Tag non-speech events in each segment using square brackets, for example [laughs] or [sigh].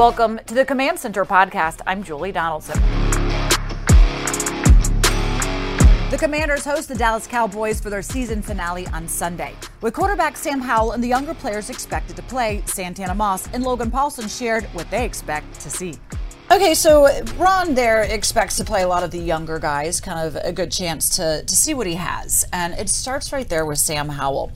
Welcome to the Command Center podcast. I'm Julie Donaldson. The Commanders host the Dallas Cowboys for their season finale on Sunday. With quarterback Sam Howell and the younger players expected to play, Santana Moss and Logan Paulsen shared what they expect to see. Okay, so Ron there expects to play a lot of the younger guys, kind of a good chance to, to see what he has. And it starts right there with Sam Howell.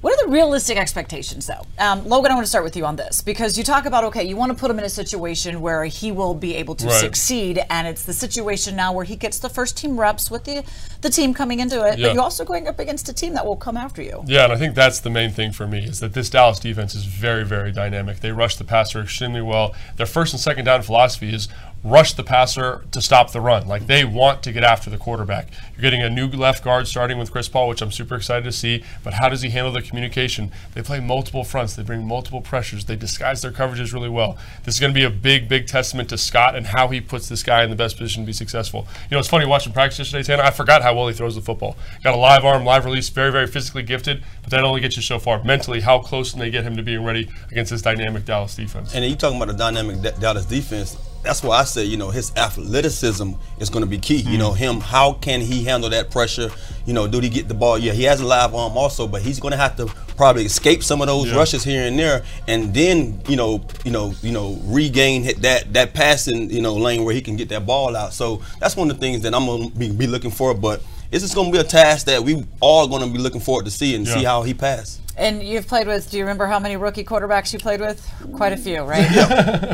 What are the realistic expectations, though? Um, Logan, I want to start with you on this because you talk about okay, you want to put him in a situation where he will be able to Right. succeed, and it's the situation now where he gets the first team reps with the the team coming into it, Yeah. but you're also going up against a team that will come after you. Yeah, and I think that's the main thing for me is that this Dallas defense is very, very dynamic. They rush the passer extremely well. Their first and second down philosophy is rush the passer to stop the run. Like they want to get after the quarterback. You're getting a new left guard starting with Chris Paul, which I'm super excited to see. But how does he handle the communication? They play multiple fronts. They bring multiple pressures. They disguise their coverages really well. This is going to be a big, big testament to Scott and how he puts this guy in the best position to be successful. You know, it's funny watching practice yesterday, Tana. I forgot how well he throws the football. Got a live arm, live release, very, very physically gifted. But that only gets you so far. Mentally, how close can they get him to being ready against this dynamic Dallas defense? And you talking about the dynamic Da- Dallas defense. That's why I say, you know, his athleticism is going to be key. You Mm. know, him, how can he handle that pressure? You know, do he get the ball? Yeah, he has a live arm also, but he's going to have to probably escape some of those Yeah. rushes here and there, and then you know, you know, you know, regain hit that that passing you know lane where he can get that ball out. So that's one of the things that I'm going to be, be looking for. But it's just going to be a task that we all going to be looking forward to see and see how he passes. And you've played with. Do you remember how many rookie quarterbacks you played with? Quite a few, right?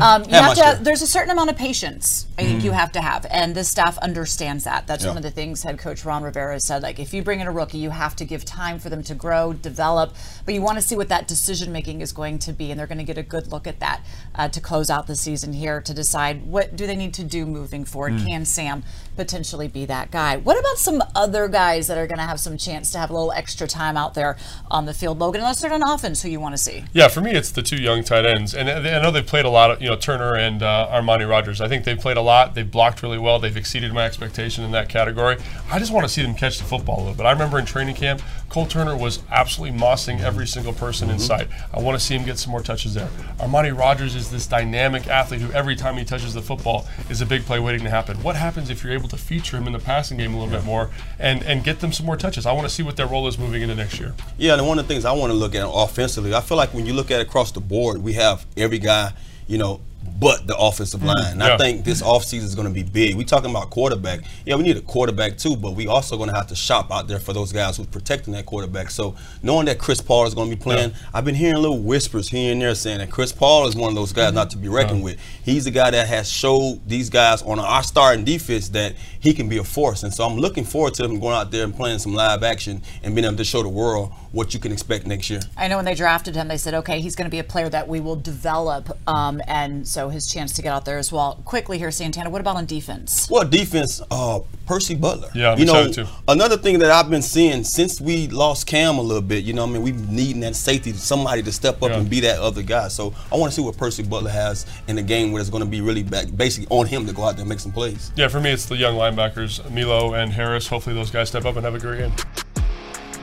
Um, you have to. There's a certain amount of patience I think you have to have, and this staff understands that. That's one of the things head coach Ron Rivera said. Like, if you bring in a rookie, you have to give time for them to grow, develop, but you want to see what that decision making is going to be, and they're going to get a good look at that uh, to close out the season here to decide what do they need to do moving forward. Can Sam potentially be that guy? What about some other guys that are going to have some chance to have a little extra time out there on the field, Logan? Unless they're on offense, who you want to see? Yeah, for me, it's the two young tight ends, and I I know they've played a lot. Of, you know, Turner and uh, Armani Rogers. I think they've played a lot. They've blocked really well. They've exceeded my expectation in that category. I just want to see them catch the football a little bit. I remember in training camp, Cole Turner was absolutely mossing every single person in sight. I want to see him get some more touches there. Armani Rogers is this dynamic athlete who every time he touches the football is a big play waiting to happen. What happens if you're able to feature him in the passing game a little bit more and and get them some more touches? I want to see what their role is moving into next year. Yeah, and one of the things I want to look at offensively, I feel like when you look at across the board, we have every guy, you know, but the offensive line. And Yeah. I think this offseason is going to be big. We're talking about quarterback. Yeah, we need a quarterback too, but we also going to have to shop out there for those guys who's protecting that quarterback. So knowing that Chris Paul is going to be playing, I've been hearing little whispers here and there saying that Chris Paul is one of those guys not to be reckoned with. He's the guy that has showed these guys on our starting defense that he can be a force. And so I'm looking forward to him going out there and playing some live action and being able to show the world what you can expect next year. I know when they drafted him, they said, okay, he's going to be a player that we will develop. Um, and so his chance to get out there as well. Quickly here, Santana, what about on defense? Well, defense, uh, Percy Butler. Yeah, I'm you know, excited too. another thing that I've been seeing since we lost Cam a little bit, you know, I mean, we needing that safety, somebody to step up Yeah. and be that other guy. So I want to see what Percy Butler has in the game where it's going to be really back, basically on him to go out there and make some plays. Yeah, for me, it's the young linebackers, Milo and Harris. Hopefully, those guys step up and have a great game.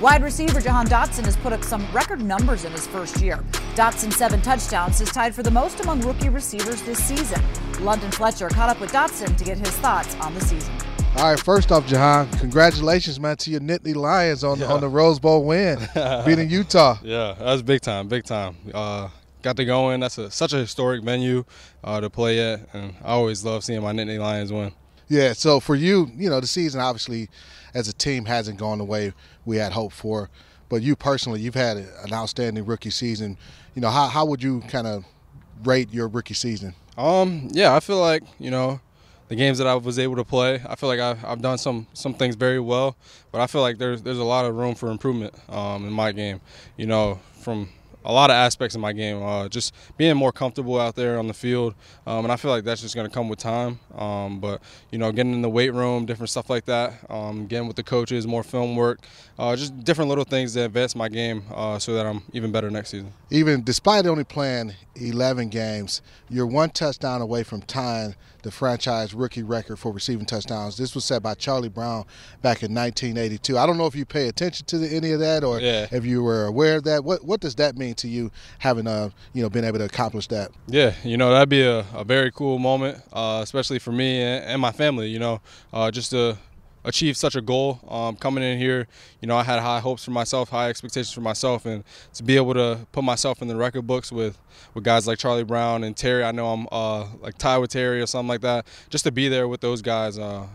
Wide receiver Jahan Dotson has put up some record numbers in his first year. Dotson's seven touchdowns is tied for the most among rookie receivers this season. London Fletcher caught up with Dotson to get his thoughts on the season. All right, first off, Jahan, congratulations, man, to your Nittany Lions on, on the Rose Bowl win, [laughs] beating Utah. Yeah, that was big time, big time. Uh, got to go in. That's a, such a historic venue uh, to play at, and I always love seeing my Nittany Lions win. Yeah, so for you, you know, the season obviously as a team hasn't gone the way we had hoped for, but you personally, you've had an outstanding rookie season. You know, how, how would you kind of rate your rookie season? Um, yeah, I feel like you know the games that I was able to play. I feel like I've, I've done some some things very well, but I feel like there's there's a lot of room for improvement um, in my game. You know, from a lot of aspects of my game, uh, just being more comfortable out there on the field, um, and I feel like that's just going to come with time. Um, but you know, getting in the weight room, different stuff like that, um, getting with the coaches, more film work, uh, just different little things that advance my game uh, so that I'm even better next season. Even despite only playing 11 games, you're one touchdown away from tying the franchise rookie record for receiving touchdowns. This was set by Charlie Brown back in 1982. I don't know if you pay attention to the, any of that or Yeah. if you were aware of that. What what does that mean mean to you having uh you know been able to accomplish that? Yeah, you know that'd be a, a very cool moment, uh, especially for me and, and my family. You know, uh, just to achieve such a goal. Um, coming in here, you know, I had high hopes for myself, high expectations for myself, and to be able to put myself in the record books with, with guys like Charlie Brown and Terry. I know I'm uh, like tied with Terry or something like that. Just to be there with those guys, uh,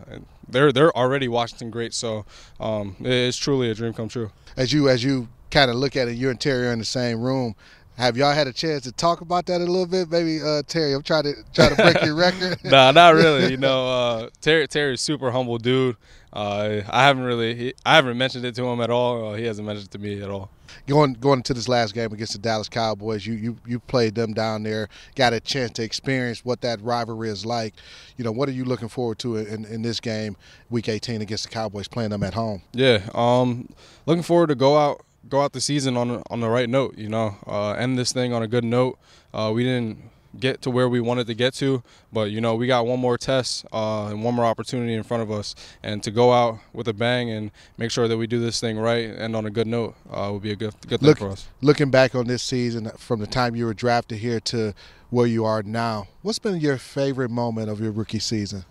they're they're already Washington great. So um, it's truly a dream come true. As you as you kind of look at it, you and Terry are in the same room. Have y'all had a chance to talk about that a little bit? Maybe uh, Terry, I'm trying to try to break your [laughs] record. nah, not really. You know, uh, Terry Terry's super humble dude. Uh, I haven't really, he, I haven't mentioned it to him at all. he hasn't mentioned it to me at all. Going going into this last game against the Dallas Cowboys, you you you played them down there, got a chance to experience what that rivalry is like. You know, what are you looking forward to in, in this game, Week 18 against the Cowboys, playing them at home? Yeah, um, looking forward to go out go out the season on on the right note. You know, uh, end this thing on a good note. Uh, we didn't get to where we wanted to get to. But you know, we got one more test uh, and one more opportunity in front of us, and to go out with a bang and make sure that we do this thing right and on a good note uh, would be a good good thing Look, for us. Looking back on this season, from the time you were drafted here to where you are now, what's been your favorite moment of your rookie season?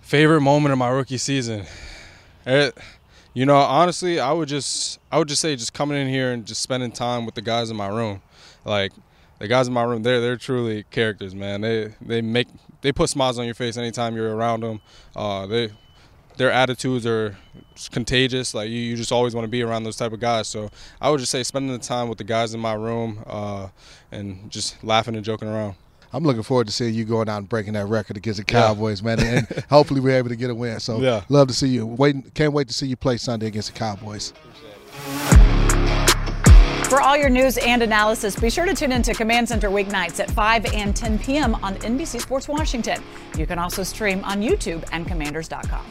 Favorite moment of my rookie season. It, you know, honestly, I would just I would just say just coming in here and just spending time with the guys in my room. Like the guys in my room, they're they're truly characters, man. They they make they put smiles on your face anytime you're around them. Uh, they their attitudes are contagious. Like you, you just always want to be around those type of guys. So I would just say spending the time with the guys in my room uh, and just laughing and joking around. I'm looking forward to seeing you going out and breaking that record against the Cowboys, yeah. man, and [laughs] hopefully we're able to get a win. So yeah. love to see you. Wait, can't wait to see you play Sunday against the Cowboys. For all your news and analysis, be sure to tune in to Command Center weeknights at 5 and 10 p.m. on NBC Sports Washington. You can also stream on YouTube and commanders.com.